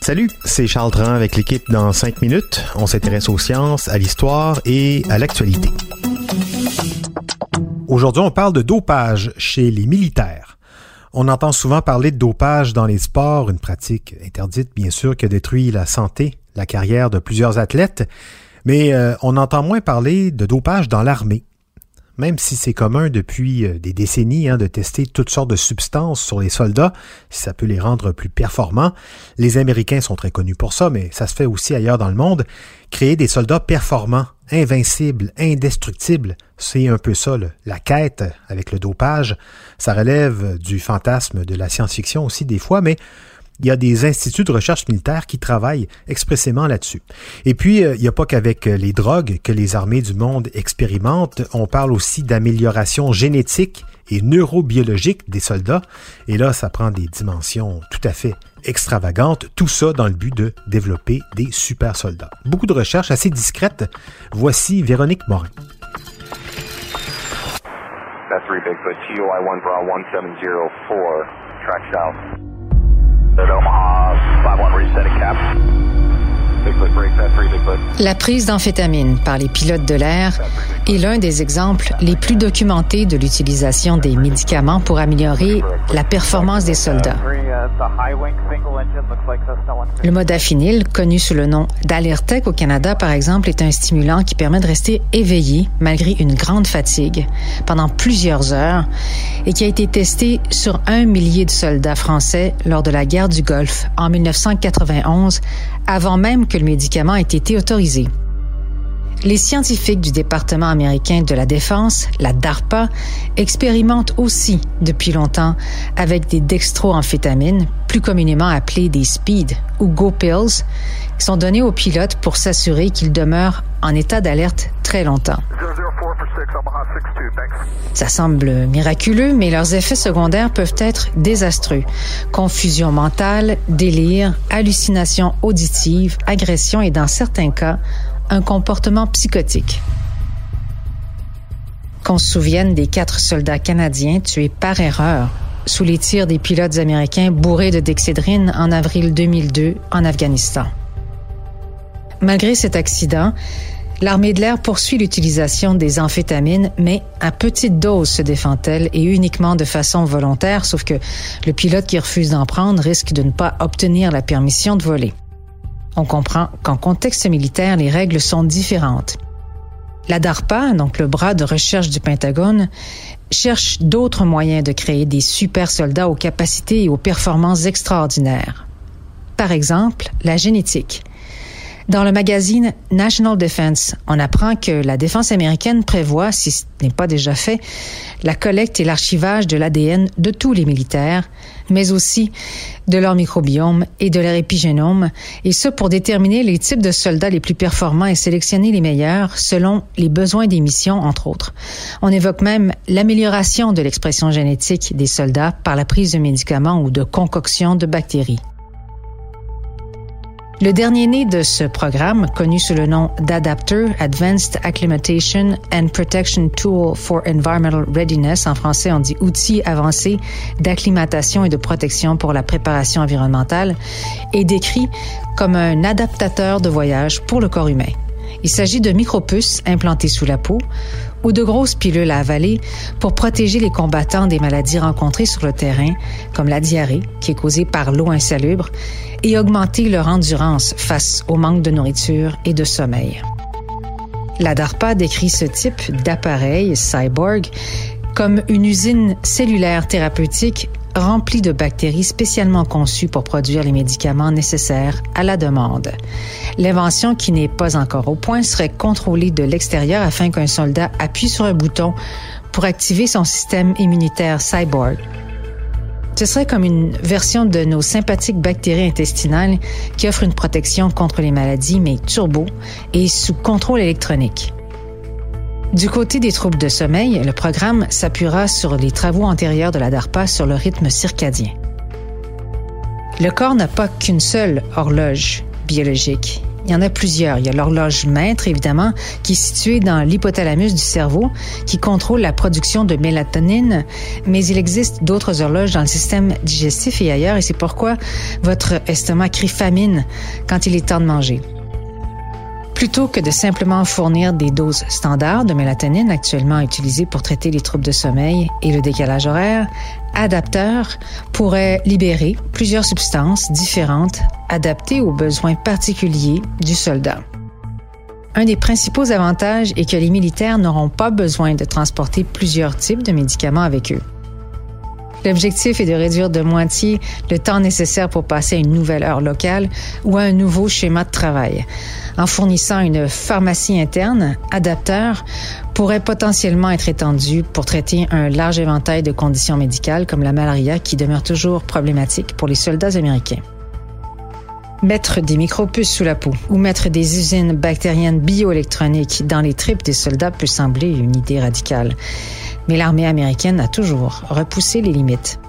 Salut, c'est Charles Tran avec l'équipe dans 5 minutes. On s'intéresse aux sciences, à l'histoire et à l'actualité. Aujourd'hui, on parle de dopage chez les militaires. On entend souvent parler de dopage dans les sports, une pratique interdite bien sûr qui détruit la santé, la carrière de plusieurs athlètes, mais euh, on entend moins parler de dopage dans l'armée même si c'est commun depuis euh, des décennies hein, de tester toutes sortes de substances sur les soldats, si ça peut les rendre plus performants. Les Américains sont très connus pour ça, mais ça se fait aussi ailleurs dans le monde. Créer des soldats performants, invincibles, indestructibles, c'est un peu ça, la quête avec le dopage. Ça relève du fantasme de la science-fiction aussi des fois, mais il y a des instituts de recherche militaire qui travaillent expressément là-dessus. Et puis, euh, il n'y a pas qu'avec euh, les drogues que les armées du monde expérimentent. On parle aussi d'amélioration génétique et neurobiologique des soldats. Et là, ça prend des dimensions tout à fait extravagantes. Tout ça dans le but de développer des super soldats. Beaucoup de recherches assez discrètes. Voici Véronique Morin. Bigfoot, TUI 1 Bra 1704, track south. Omaha, 5-1 resetting cap. Bigfoot La prise d'amphétamine par les pilotes de l'air est l'un des exemples les plus documentés de l'utilisation des médicaments pour améliorer la performance des soldats. Le modafinil, connu sous le nom d'Alertec au Canada par exemple, est un stimulant qui permet de rester éveillé malgré une grande fatigue pendant plusieurs heures et qui a été testé sur un millier de soldats français lors de la guerre du Golfe en 1991 avant même que le médicament ait été Les scientifiques du département américain de la défense, la DARPA, expérimentent aussi depuis longtemps avec des dextroamphétamines, plus communément appelées des speed ou go pills, qui sont donnés aux pilotes pour s'assurer qu'ils demeurent en état d'alerte très longtemps. Ça semble miraculeux, mais leurs effets secondaires peuvent être désastreux. Confusion mentale, délire, hallucination auditive, agression et dans certains cas, un comportement psychotique. Qu'on se souvienne des quatre soldats canadiens tués par erreur sous les tirs des pilotes américains bourrés de dexédrine en avril 2002 en Afghanistan. Malgré cet accident, L'armée de l'air poursuit l'utilisation des amphétamines, mais à petite dose se défend-elle et uniquement de façon volontaire, sauf que le pilote qui refuse d'en prendre risque de ne pas obtenir la permission de voler. On comprend qu'en contexte militaire, les règles sont différentes. La DARPA, donc le bras de recherche du Pentagone, cherche d'autres moyens de créer des super soldats aux capacités et aux performances extraordinaires. Par exemple, la génétique. Dans le magazine National Defense, on apprend que la défense américaine prévoit, si ce n'est pas déjà fait, la collecte et l'archivage de l'ADN de tous les militaires, mais aussi de leur microbiome et de leur épigénome, et ce pour déterminer les types de soldats les plus performants et sélectionner les meilleurs selon les besoins des missions, entre autres. On évoque même l'amélioration de l'expression génétique des soldats par la prise de médicaments ou de concoctions de bactéries. Le dernier né de ce programme, connu sous le nom d'Adapter Advanced Acclimatation and Protection Tool for Environmental Readiness, en français on dit outil avancé d'acclimatation et de protection pour la préparation environnementale, est décrit comme un adaptateur de voyage pour le corps humain. Il s'agit de micropuces implantées sous la peau ou de grosses pilules à avaler pour protéger les combattants des maladies rencontrées sur le terrain, comme la diarrhée, qui est causée par l'eau insalubre, et augmenter leur endurance face au manque de nourriture et de sommeil. La DARPA décrit ce type d'appareil, cyborg, comme une usine cellulaire thérapeutique remplie de bactéries spécialement conçues pour produire les médicaments nécessaires à la demande. L'invention qui n'est pas encore au point serait contrôlée de l'extérieur afin qu'un soldat appuie sur un bouton pour activer son système immunitaire cyborg. Ce serait comme une version de nos sympathiques bactéries intestinales qui offrent une protection contre les maladies, mais turbo et sous contrôle électronique. Du côté des troubles de sommeil, le programme s'appuiera sur les travaux antérieurs de la DARPA sur le rythme circadien. Le corps n'a pas qu'une seule horloge biologique. Il y en a plusieurs. Il y a l'horloge maître, évidemment, qui est située dans l'hypothalamus du cerveau, qui contrôle la production de mélatonine, mais il existe d'autres horloges dans le système digestif et ailleurs, et c'est pourquoi votre estomac crie famine quand il est temps de manger. Plutôt que de simplement fournir des doses standards de mélatonine actuellement utilisées pour traiter les troubles de sommeil et le décalage horaire, Adapteur pourrait libérer plusieurs substances différentes adaptées aux besoins particuliers du soldat. Un des principaux avantages est que les militaires n'auront pas besoin de transporter plusieurs types de médicaments avec eux. L'objectif est de réduire de moitié le temps nécessaire pour passer à une nouvelle heure locale ou à un nouveau schéma de travail. En fournissant une pharmacie interne, Adapteur pourrait potentiellement être étendu pour traiter un large éventail de conditions médicales comme la malaria qui demeure toujours problématique pour les soldats américains. Mettre des micropuces sous la peau ou mettre des usines bactériennes bioélectroniques dans les tripes des soldats peut sembler une idée radicale mais l'armée américaine a toujours repoussé les limites.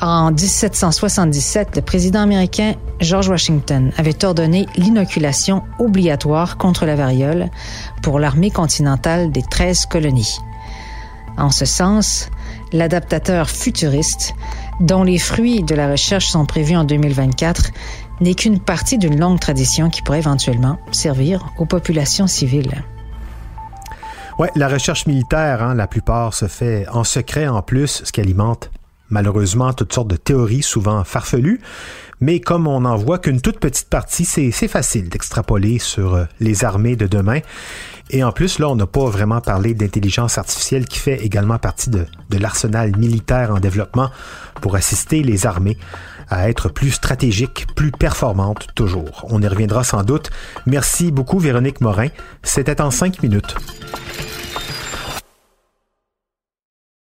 En 1777, le président américain George Washington avait ordonné l'inoculation obligatoire contre la variole pour l'armée continentale des 13 colonies. En ce sens, l'adaptateur futuriste, dont les fruits de la recherche sont prévus en 2024, n'est qu'une partie d'une longue tradition qui pourrait éventuellement servir aux populations civiles. Ouais, la recherche militaire, hein, la plupart se fait en secret en plus, ce qui alimente malheureusement toutes sortes de théories souvent farfelues. Mais comme on n'en voit qu'une toute petite partie, c'est facile d'extrapoler sur euh, les armées de demain. Et en plus, là, on n'a pas vraiment parlé d'intelligence artificielle qui fait également partie de, de l'arsenal militaire en développement pour assister les armées à être plus stratégiques, plus performantes toujours. On y reviendra sans doute. Merci beaucoup, Véronique Morin. C'était en cinq minutes.